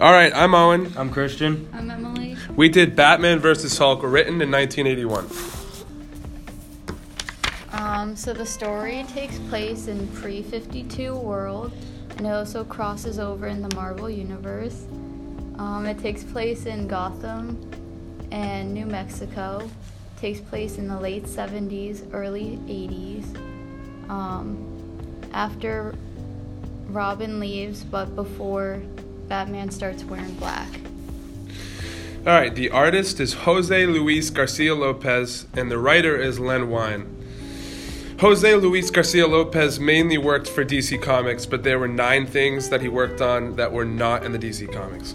All right, I'm Owen. I'm Christian. I'm Emily. We did Batman vs. Hulk, written in 1981. Um, so the story takes place in pre 52 world and it also crosses over in the Marvel Universe. Um, it takes place in Gotham and New Mexico. It takes place in the late 70s, early 80s. Um, after Robin leaves, but before Batman starts wearing black. All right, the artist is Jose Luis Garcia Lopez, and the writer is Len Wein. Jose Luis Garcia Lopez mainly worked for DC Comics, but there were nine things that he worked on that were not in the DC Comics.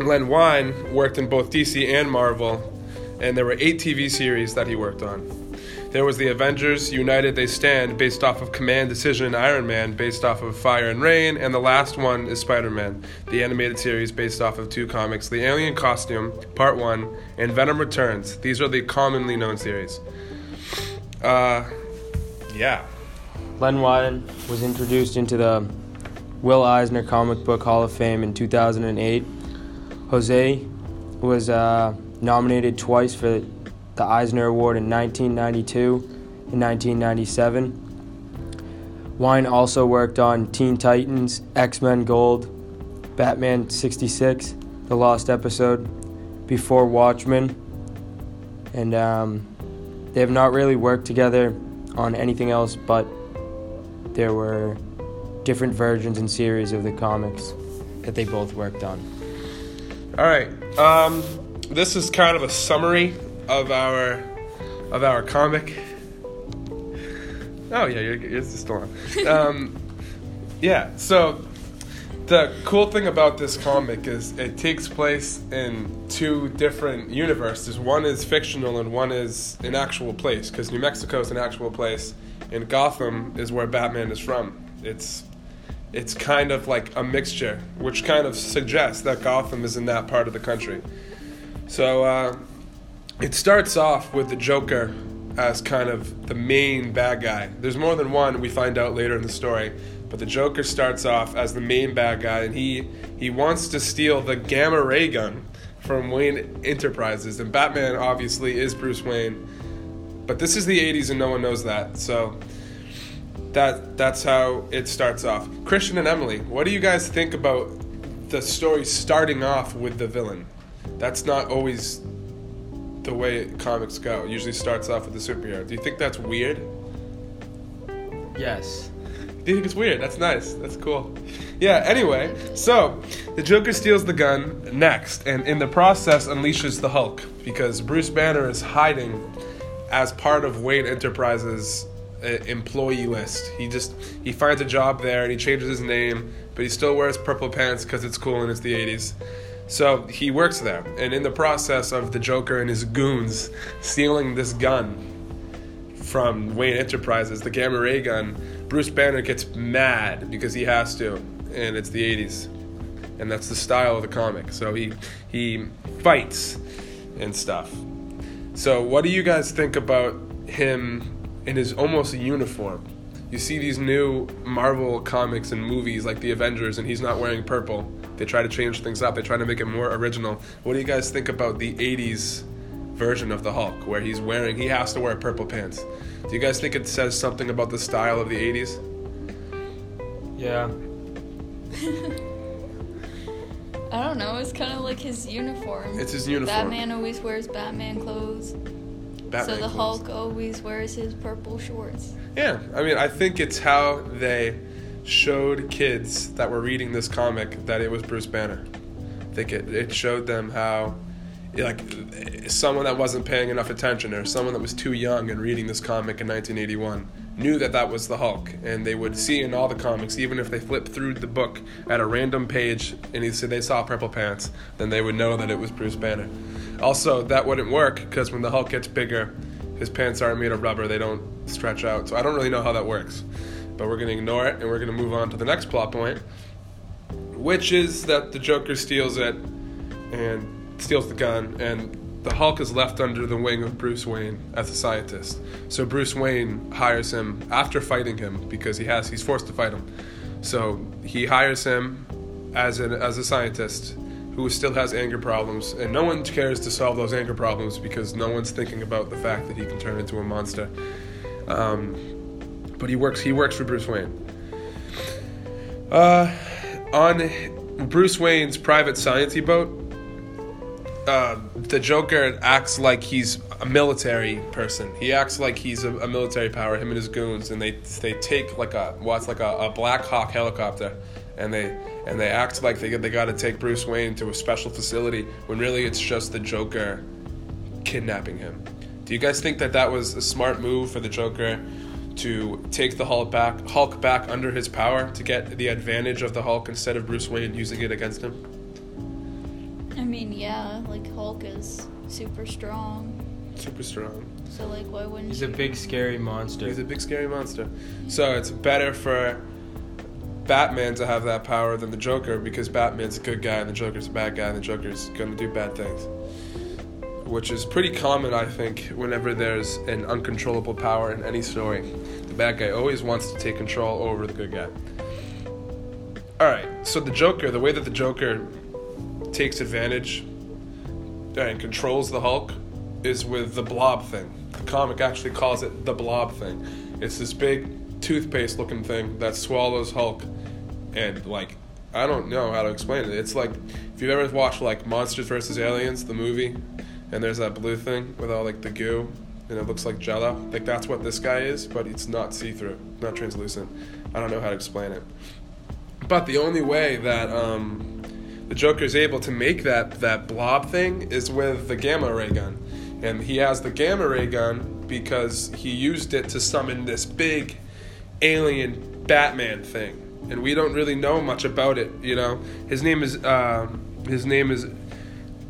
Len Wein worked in both DC and Marvel, and there were eight TV series that he worked on. There was the Avengers United They Stand, based off of Command Decision and Iron Man, based off of Fire and Rain, and the last one is Spider Man, the animated series based off of two comics The Alien Costume, Part 1, and Venom Returns. These are the commonly known series. Uh, yeah. Len Wein was introduced into the Will Eisner Comic Book Hall of Fame in 2008. Jose was uh, nominated twice for the Eisner Award in 1992 and 1997. Wein also worked on Teen Titans, X Men Gold, Batman 66, The Lost Episode, Before Watchmen, and um, they have not really worked together on anything else, but there were different versions and series of the comics that they both worked on. All right. Um, this is kind of a summary of our of our comic. Oh yeah, you're, you're still on. Um, yeah. So the cool thing about this comic is it takes place in two different universes. One is fictional and one is an actual place because New Mexico is an actual place, and Gotham is where Batman is from. It's it's kind of like a mixture, which kind of suggests that Gotham is in that part of the country. So uh, it starts off with the Joker as kind of the main bad guy. There's more than one we find out later in the story, but the Joker starts off as the main bad guy, and he he wants to steal the gamma ray gun from Wayne Enterprises, and Batman obviously is Bruce Wayne. But this is the 80s, and no one knows that. So that that's how it starts off. Christian and Emily, what do you guys think about the story starting off with the villain? That's not always the way comics go. It usually starts off with the superhero. Do you think that's weird? Yes. Do you think it's weird? That's nice. That's cool. Yeah, anyway, so the Joker steals the gun next, and in the process unleashes the Hulk because Bruce Banner is hiding as part of Wayne Enterprises uh, employee list. He just he finds a job there and he changes his name, but he still wears purple pants because it's cool and it's the 80s. So he works there, and in the process of the Joker and his goons stealing this gun from Wayne Enterprises, the gamma ray gun, Bruce Banner gets mad because he has to, and it's the 80s. And that's the style of the comic. So he he fights and stuff. So what do you guys think about him in his almost uniform? You see these new Marvel comics and movies like the Avengers and he's not wearing purple. They try to change things up. They try to make it more original. What do you guys think about the 80s version of the Hulk where he's wearing he has to wear purple pants? Do you guys think it says something about the style of the 80s? Yeah. I don't know, it's kind of like his uniform. It's his uniform. Batman always wears Batman clothes. Batman so the clothes. Hulk always wears his purple shorts. Yeah, I mean, I think it's how they showed kids that were reading this comic that it was Bruce Banner. I think it, it showed them how, like, someone that wasn't paying enough attention or someone that was too young and reading this comic in 1981 knew that that was the Hulk, and they would see in all the comics, even if they flipped through the book at a random page and they saw purple pants, then they would know that it was Bruce Banner. Also, that wouldn't work because when the Hulk gets bigger, his pants aren't made of rubber; they don't stretch out. So I don't really know how that works, but we're gonna ignore it and we're gonna move on to the next plot point, which is that the Joker steals it and steals the gun and the Hulk is left under the wing of Bruce Wayne as a scientist. So Bruce Wayne hires him after fighting him because he has he's forced to fight him. So he hires him as an as a scientist who still has anger problems, and no one cares to solve those anger problems because no one's thinking about the fact that he can turn into a monster. Um, but he works he works for Bruce Wayne. Uh, on Bruce Wayne's private sciencey boat, uh, the Joker acts like he's a military person. He acts like he's a, a, military power. Him and his goons, and they they take like a what's like a, a Black Hawk helicopter, and they and they act like they they got to take Bruce Wayne to a special facility when really it's just the Joker kidnapping him. Do you guys think that that was a smart move for the Joker to take the Hulk back Hulk back under his power to get the advantage of the Hulk instead of Bruce Wayne using it against him? I mean, yeah, like Hulk is super strong. Super strong. So like, why wouldn't He's you? a big scary monster. He's a big scary monster. So it's better for Batman to have that power than the Joker because Batman's a good guy and the Joker's a bad guy and the Joker's gonna do bad things. Which is pretty common, I think, whenever there's an uncontrollable power in any story. The bad guy always wants to take control over the good guy. Alright, so the Joker, the way that the Joker takes advantage and controls the Hulk is with the blob thing. The comic actually calls it the blob thing. It's this big toothpaste looking thing that swallows Hulk and like I don't know how to explain it. It's like if you've ever watched like Monsters vs. Aliens, the movie, and there's that blue thing with all like the goo and it looks like jello. Like that's what this guy is, but it's not see-through, not translucent. I don't know how to explain it. But the only way that um, the Joker is able to make that that blob thing is with the gamma ray gun, and he has the gamma ray gun because he used it to summon this big alien Batman thing, and we don't really know much about it. You know, his name is uh, his name is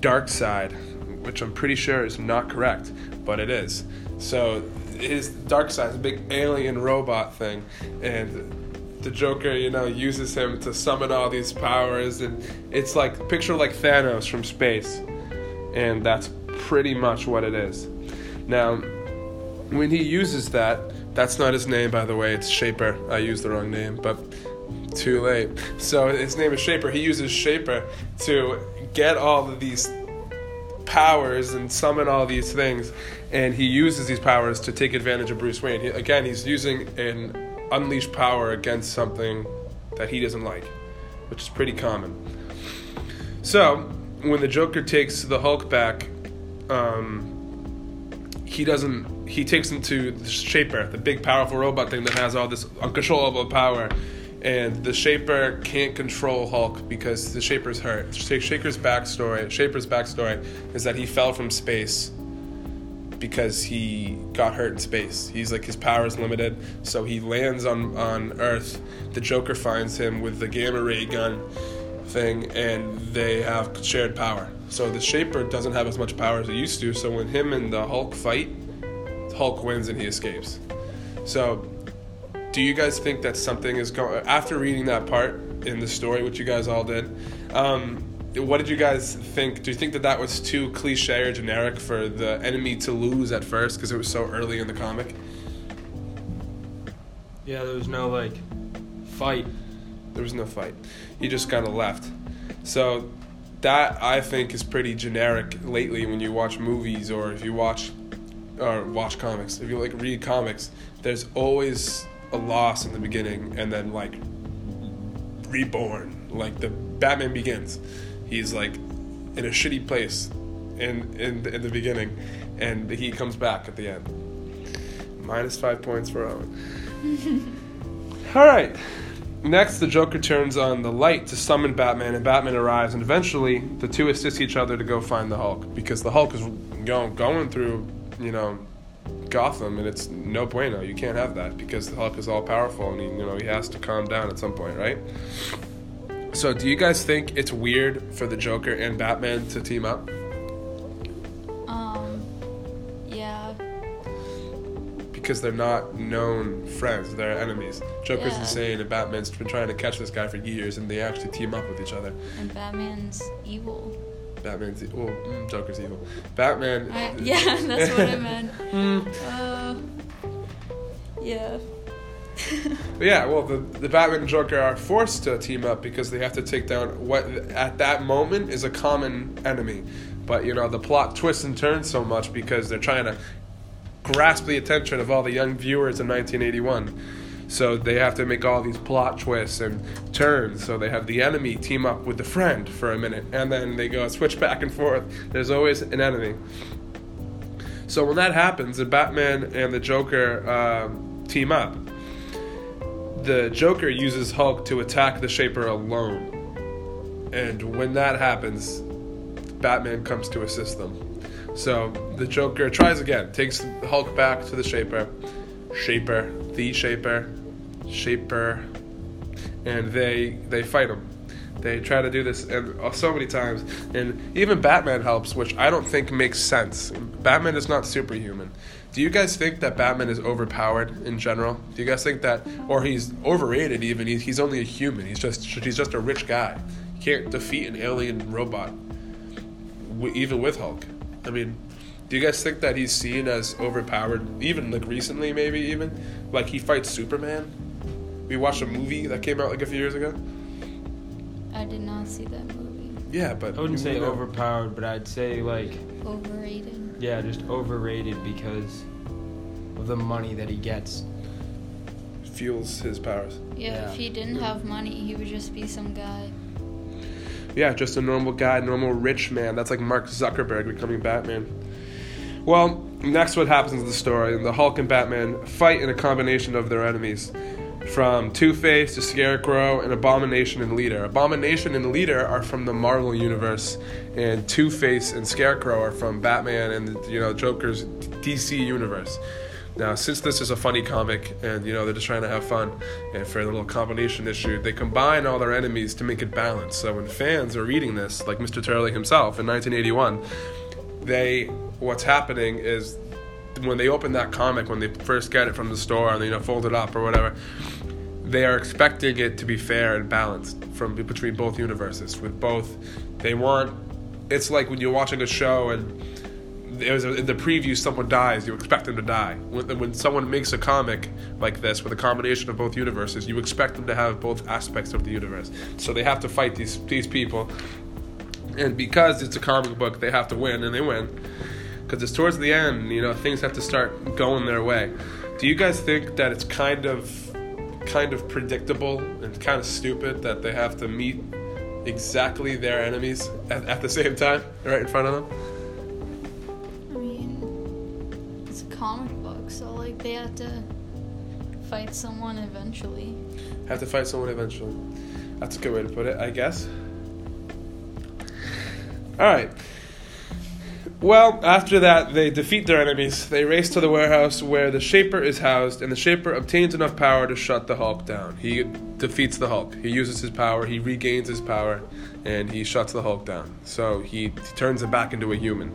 Darkseid, which I'm pretty sure is not correct, but it is. So his dark is a big alien robot thing, and the Joker, you know, uses him to summon all these powers, and it's like picture like Thanos from space, and that's pretty much what it is. Now, when he uses that, that's not his name, by the way. It's Shaper. I used the wrong name, but too late. So his name is Shaper. He uses Shaper to get all of these powers and summon all these things, and he uses these powers to take advantage of Bruce Wayne. He, again, he's using an unleashed power against something that he doesn't like, which is pretty common. So, when the Joker takes the Hulk back, um, he doesn't. He takes him to the Shaper, the big, powerful robot thing that has all this uncontrollable power. And the Shaper can't control Hulk because the Shaper's hurt. Shaper's backstory, Shaper's backstory is that he fell from space because he got hurt in space. He's like his power is limited, so he lands on on Earth. The Joker finds him with the gamma ray gun thing, and they have shared power. So the Shaper doesn't have as much power as he used to. So when him and the Hulk fight, Hulk wins and he escapes. So, do you guys think that something is going after reading that part in the story, which you guys all did? Um, what did you guys think? Do you think that that was too cliche or generic for the enemy to lose at first because it was so early in the comic? Yeah, there was no like fight. There was no fight. He just kind of left. So that I think is pretty generic lately when you watch movies or if you watch or watch comics. If you like read comics, there's always a loss in the beginning and then like reborn. Like the Batman Begins, he's like in a shitty place in in in the beginning, and he comes back at the end. Minus five points for Owen. All right. Next, the Joker turns on the light to summon Batman, and Batman arrives, and eventually the two assist each other to go find the Hulk because the Hulk is going going through, you know, Gotham, and it's no bueno. You can't have that because the Hulk is all powerful, and he, you know he has to calm down at some point, right? So, do you guys think it's weird for the Joker and Batman to team up? Um, yeah. Because they're not known friends, they're enemies. Joker's Yeah. insane, and Batman's been trying to catch this guy for years, and they actually team up with each other. And Batman's evil. Batman's evil. well, mm, Joker's evil. Batman. I, yeah, that's what I meant. Mm, Uh, yeah. Yeah, well, the, the Batman and Joker are forced to team up because they have to take down what at that moment is a common enemy. But you know, the plot twists and turns so much because they're trying to grasp the attention of all the young viewers in 1981. So they have to make all these plot twists and turns. So they have the enemy team up with the friend for a minute, and then they go switch back and forth. There's always an enemy. So when that happens, and Batman and the Joker um, team up, the Joker uses Hulk to attack the Shaper alone. And when that happens, Batman comes to assist them. So the Joker tries again, takes Hulk back to the Shaper, Shaper, the Shaper, Shaper, and they they fight him. They try to do this and uh, so many times, and even Batman helps, which I don't think makes sense. Batman is not superhuman. Do you guys think that Batman is overpowered in general? Do you guys think that, or he's overrated? Even he's, he's only a human. He's just he's just a rich guy. Can't defeat an alien robot, even with Hulk. I mean, do you guys think that he's seen as overpowered? Even like recently, maybe even like he fights Superman. We watched a movie that came out like a few years ago. I did not see that movie. Yeah, but I wouldn't say know. overpowered, but I'd say like Overrated. yeah, just overrated because of the money that he gets. fuels his powers. Yeah, Yeah. if he didn't have money, he would just be some guy. Yeah, just a normal guy, normal rich man. That's like Mark Zuckerberg becoming Batman. Well, next what happens in the story, the Hulk and Batman fight in a combination of their enemies. From Two Face to Scarecrow and Abomination and Leader. Abomination and Leader are from the Marvel universe, and Two Face and Scarecrow are from Batman and you know Joker's DC universe. Now, since this is a funny comic and you know they're just trying to have fun, and for a little combination issue, they combine all their enemies to make it balanced. So when fans are reading this, like Mr. Turley himself in 1981, they what's happening is when they open that comic when they first get it from the store and you know fold it up or whatever they are expecting it to be fair and balanced from between both universes. With both they want it's like when you're watching a show and there's a, in the preview someone dies you expect them to die. When, when someone makes a comic like this with a combination of both universes you expect them to have both aspects of the universe. So they have to fight these these people. And because it's a comic book they have to win and they win because it's towards the end you know things have to start going their way. Do you guys think that it's kind of kind of predictable and kind of stupid that they have to meet exactly their enemies at, at the same time right in front of them? I mean, it's a comic book, so like they have to fight someone eventually. have to fight someone eventually. That's a good way to put it i guess. All right Well, after that, they defeat their enemies. They race to the warehouse where the Shaper is housed, and the Shaper obtains enough power to shut the Hulk down. He defeats the Hulk. He uses his power, he regains his power, and he shuts the Hulk down. So he turns him back into a human,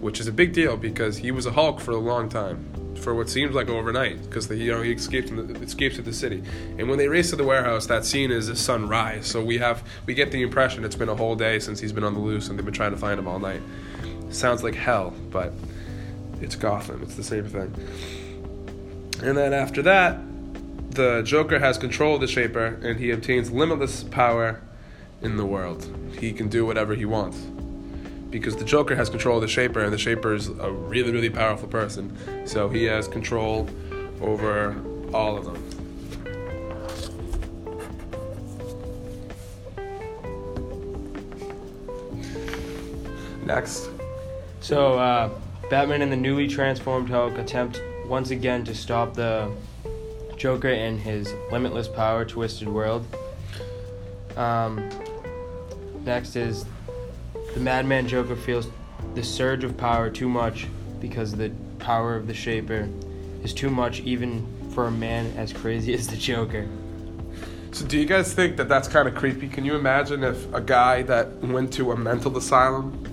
which is a big deal because he was a Hulk for a long time, for what seems like overnight, because you know he escaped the, escapes to the city. And when they race to the warehouse, that scene is a sunrise. So we have we get the impression it's been a whole day since he's been on the loose, and they've been trying to find him all night sounds like hell, but it's Gotham. It's the same thing. And then after that, the Joker has control of the Shaper, and he obtains limitless power in the world. He can do whatever he wants. Because the Joker has control of the Shaper, and the Shaper is a really, really powerful person. So he has control over all of them. Next. So, uh, Batman and the newly transformed Hulk attempt once again to stop the Joker in his limitless power twisted world. Um, next is the Madman Joker feels the surge of power too much because the power of the Shaper is too much even for a man as crazy as the Joker. So, do you guys think that that's kind of creepy? Can you imagine if a guy that went to a mental asylum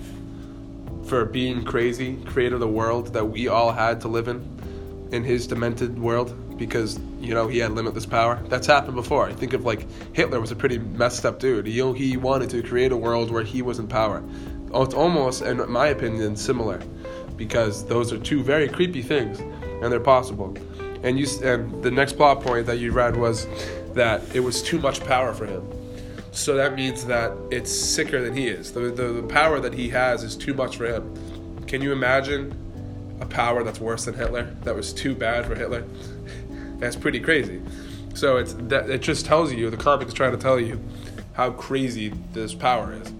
for being crazy created a world that we all had to live in, in his demented world, because you know he had limitless power? That's happened before. I think of like Hitler was a pretty messed up dude. Know, he wanted to create a world where he was in power. Oh, It's almost, in my opinion, similar, because those are two very creepy things, and they're possible. And you and the next plot point that you read was that it was too much power for him. So that means that it's sicker than he is. The, the, the power that he has is too much for him. Can you imagine a power that's worse than Hitler? That was too bad for Hitler? that's pretty crazy. So it's that it just tells you the comic is trying to tell you how crazy this power is.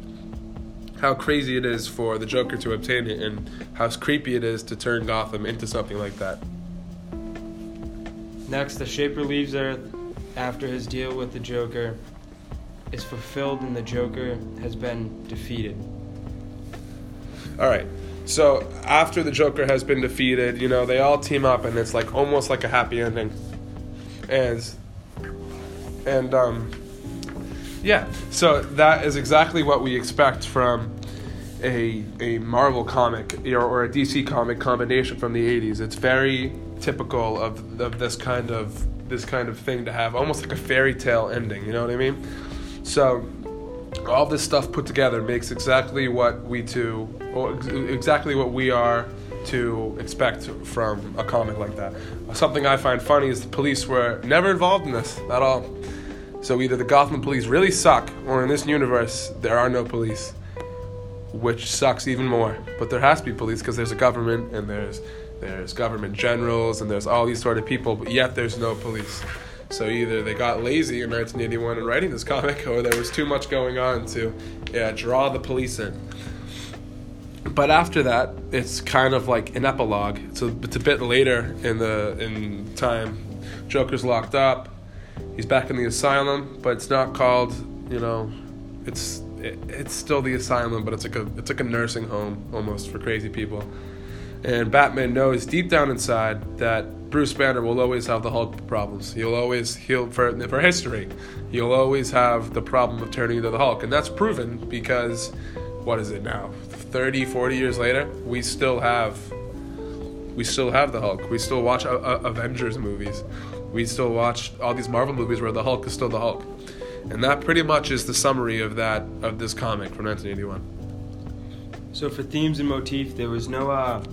How crazy it is for the Joker to obtain it and how creepy it is to turn Gotham into something like that. Next, the Shaper leaves Earth after his deal with the Joker is fulfilled and the Joker has been defeated. All right. So after the Joker has been defeated, you know, they all team up and it's like almost like a happy ending. And and um yeah, so that is exactly what we expect from a a Marvel comic or, or a DC comic combination from the 80s. It's very typical of of this kind of this kind of thing to have almost like a fairy tale ending, you know what I mean? So all this stuff put together makes exactly what we to or ex- exactly what we are to expect from a comic like that. Something I find funny is the police were never involved in this at all. So either the Gotham police really suck, or in this universe there are no police, which sucks even more. But there has to be police because there's a government and there's there's government generals and there's all these sort of people, but yet there's no police. So either they got lazy in 1981 in writing this comic, or there was too much going on to yeah, draw the police in. But after that, it's kind of like an epilogue. It's a, it's a bit later in the in time. Joker's locked up. He's back in the asylum, but it's not called. You know, it's it, it's still the asylum, but it's like a it's like a nursing home almost for crazy people. And Batman knows deep down inside that Bruce Banner will always have the Hulk problems. He'll always he'll for for history, he'll always have the problem of turning into the Hulk, and that's proven because what is it now? 30, 40 years later, we still have we still have the Hulk. We still watch uh, uh, Avengers movies. We still watch all these Marvel movies where the Hulk is still the Hulk. And that pretty much is the summary of that of this comic from 1981. So for themes and motif, there was no uh,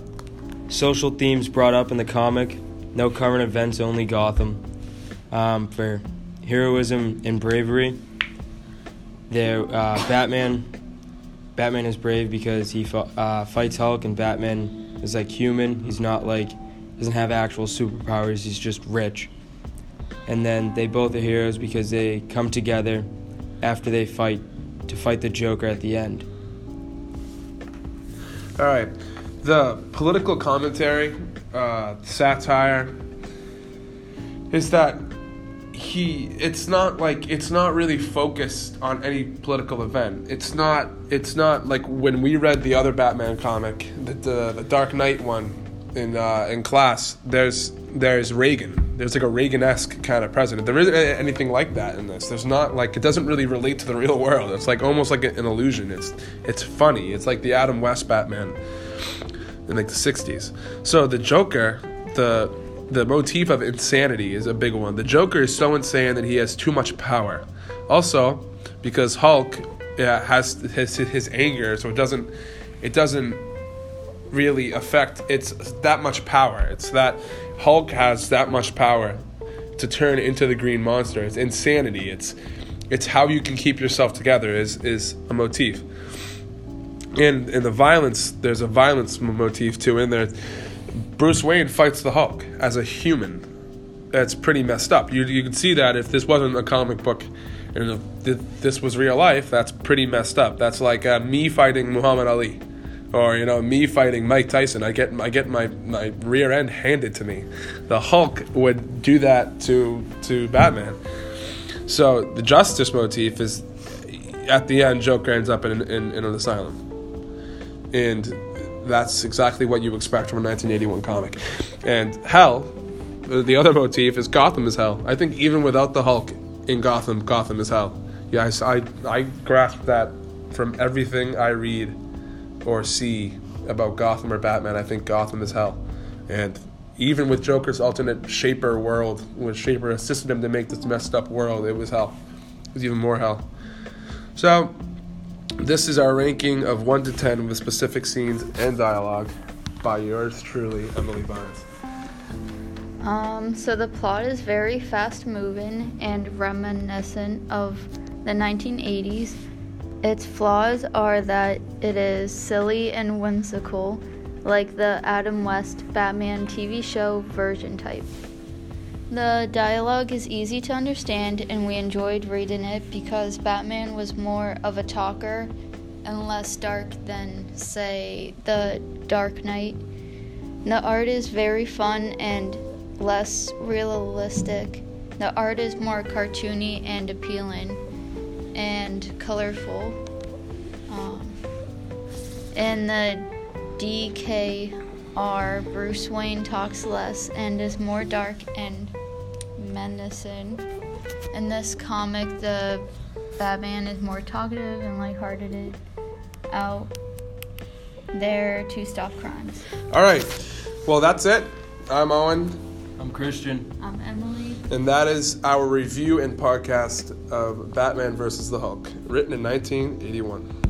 social themes brought up in the comic, no current events, only Gotham. Um, for heroism and bravery, there uh, Batman. Batman is brave because he uh, fights Hulk, and Batman is like human. He's not like doesn't have actual superpowers. He's just rich. And then they both are heroes because they come together after they fight to fight the Joker at the end. All right, the political commentary, uh, satire, is that he. It's not like it's not really focused on any political event. It's not. It's not like when we read the other Batman comic, the the, the Dark Knight one, in uh, in class. There's there's Reagan. There's like a Reagan-esque kind of president. There isn't anything like that in this. There's not like it doesn't really relate to the real world. It's like almost like an illusion. It's it's funny. It's like the Adam West Batman in like the 60s. So the Joker, the the motif of insanity is a big one. The Joker is so insane that he has too much power. Also, because Hulk yeah, has his his anger, so it doesn't it doesn't really affect it's that much power. It's that Hulk has that much power to turn into the green monster. It's insanity. It's it's how you can keep yourself together is is a motif. In in the violence, there's a violence motif too in there. Bruce Wayne fights the Hulk as a human. That's pretty messed up. You you can see that if this wasn't a comic book and this was real life, that's pretty messed up. That's like uh, me fighting Muhammad Ali or you know me fighting Mike Tyson, I get I get my, my rear end handed to me. The Hulk would do that to to Batman. So the justice motif is at the end, Joker ends up in, in, in an asylum, and that's exactly what you expect from a 1981 comic. And hell, the other motif is Gotham is hell. I think even without the Hulk in Gotham, Gotham is hell. Yeah, I, I, I grasp that from everything I read or see about Gotham or Batman, I think Gotham is hell. And even with Joker's alternate Shaper world, when Shaper assisted him to make this messed up world, it was hell. It was even more hell. So, this is our ranking of 1 to 10 with specific scenes and dialogue by yours truly, Emily Barnes. Um, so the plot is very fast moving and reminiscent of the 1980s. Its flaws are that it is silly and whimsical, like the Adam West Batman TV show version type. The dialogue is easy to understand, and we enjoyed reading it because Batman was more of a talker and less dark than, say, The Dark Knight. The art is very fun and less realistic. The art is more cartoony and appealing and colorful. Um, in the DKR, Bruce Wayne talks less and is more dark and menacing. In this comic, the Batman is more talkative and lighthearted out there to stop crimes. All right. Well, that's it. I'm Owen, I'm Christian. I'm Emily. and that is our review and podcast of Batman versus the Hulk, written in 1981.